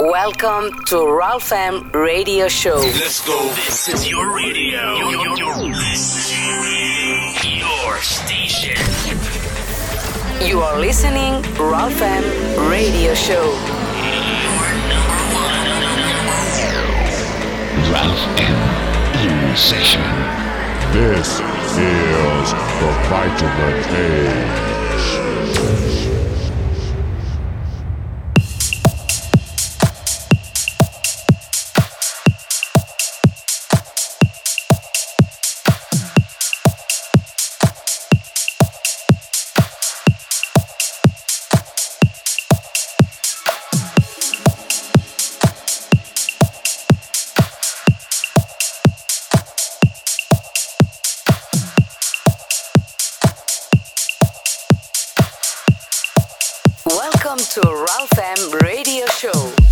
Welcome to Ralph M Radio Show. Let's go. This is your radio. Your, your, your station. You are listening Ralph M Radio Show. Your number one. Ralph M in session. This is the Vitamin Age. Welcome to Ralph M Radio Show.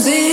sometimes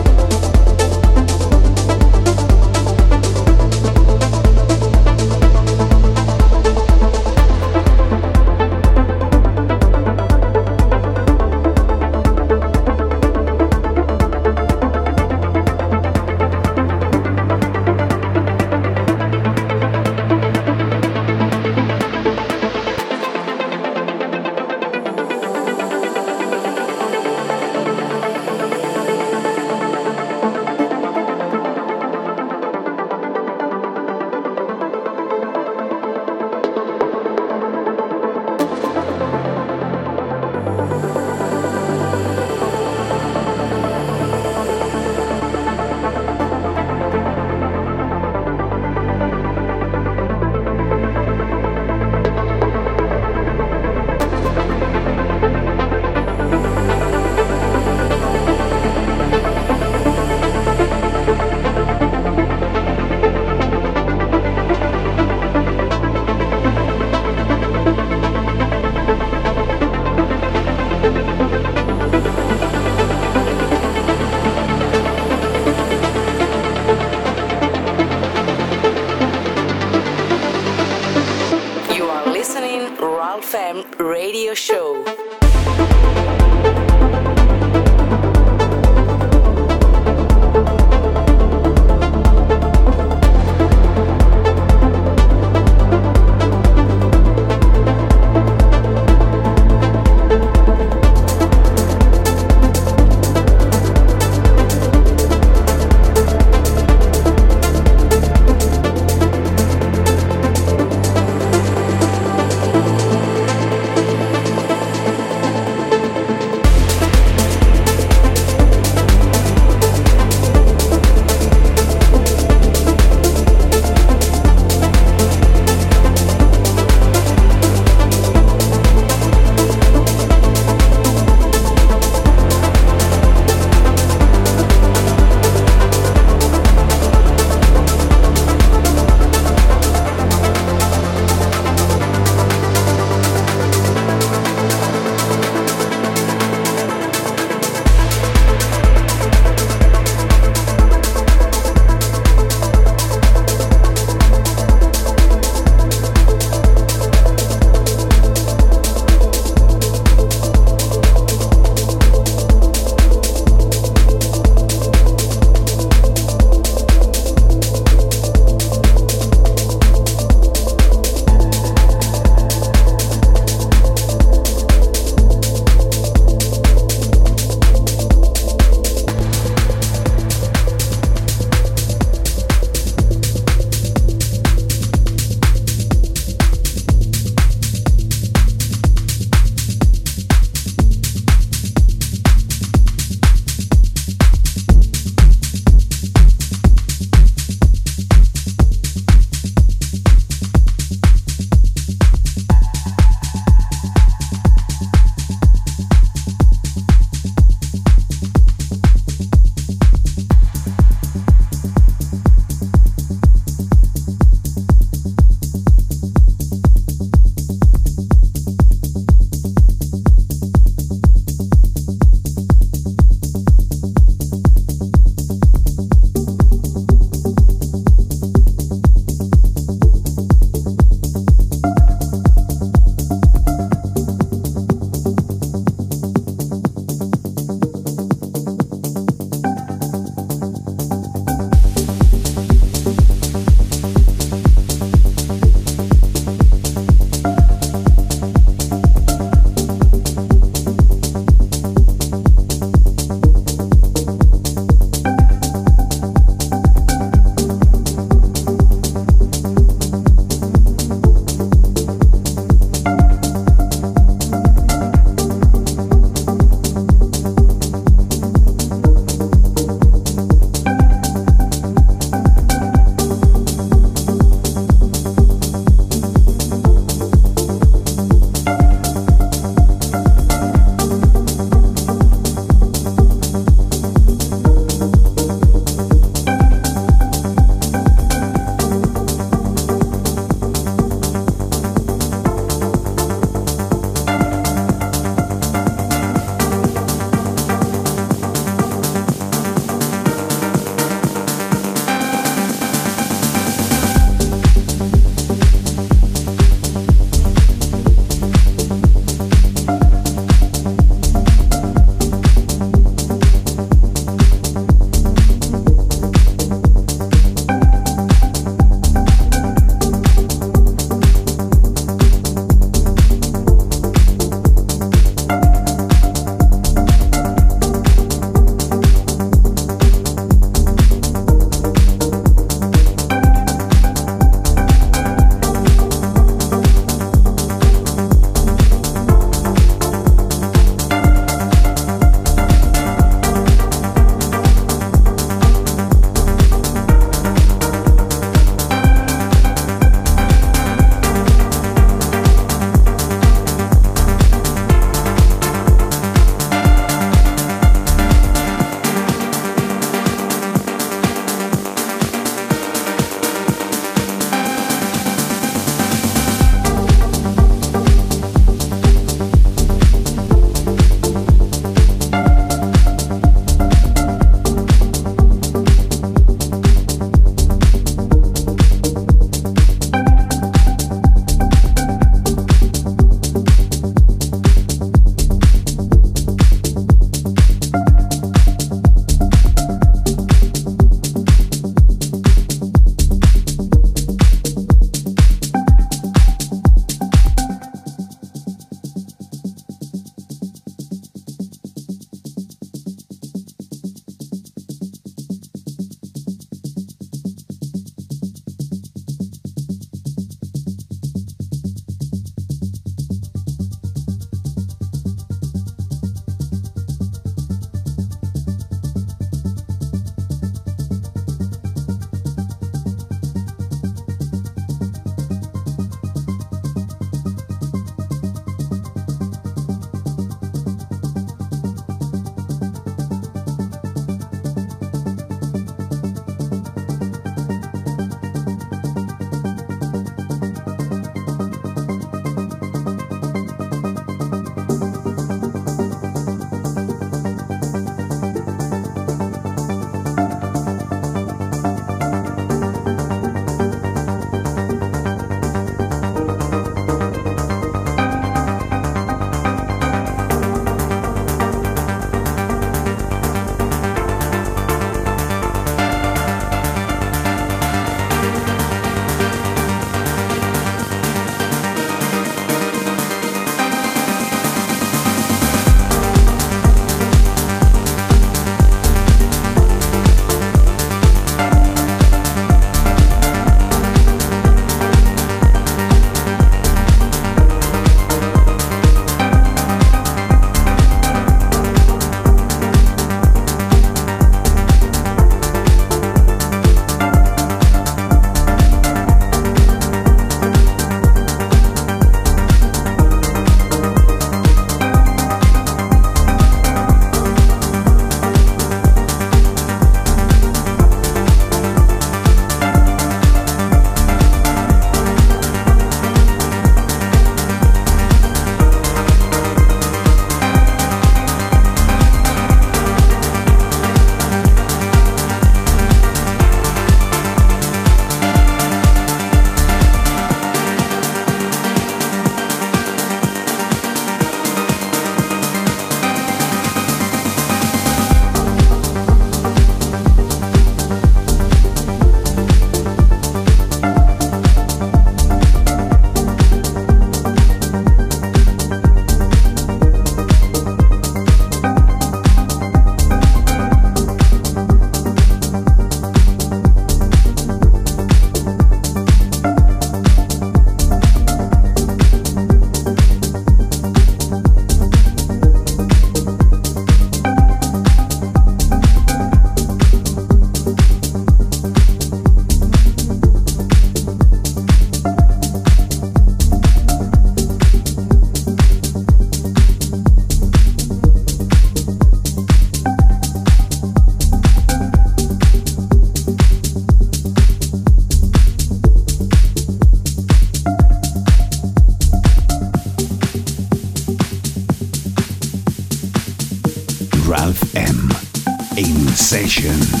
In